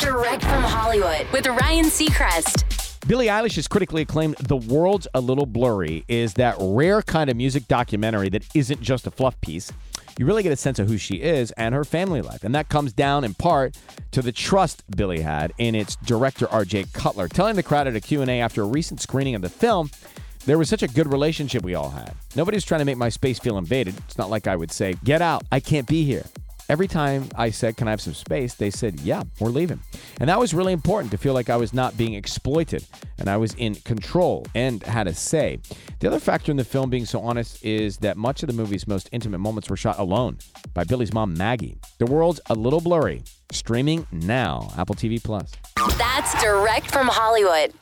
Direct from Hollywood with Ryan Seacrest. Billie Eilish's critically acclaimed The World's a Little Blurry is that rare kind of music documentary that isn't just a fluff piece. You really get a sense of who she is and her family life. And that comes down in part to the trust Billie had in its director RJ Cutler, telling the crowd at a Q&A after a recent screening of the film there was such a good relationship we all had. Nobody's trying to make my space feel invaded. It's not like I would say, "Get out. I can't be here." Every time I said, Can I have some space? they said, Yeah, we're leaving. And that was really important to feel like I was not being exploited and I was in control and had a say. The other factor in the film being so honest is that much of the movie's most intimate moments were shot alone by Billie's mom, Maggie. The world's a little blurry. Streaming now, Apple TV Plus. That's direct from Hollywood.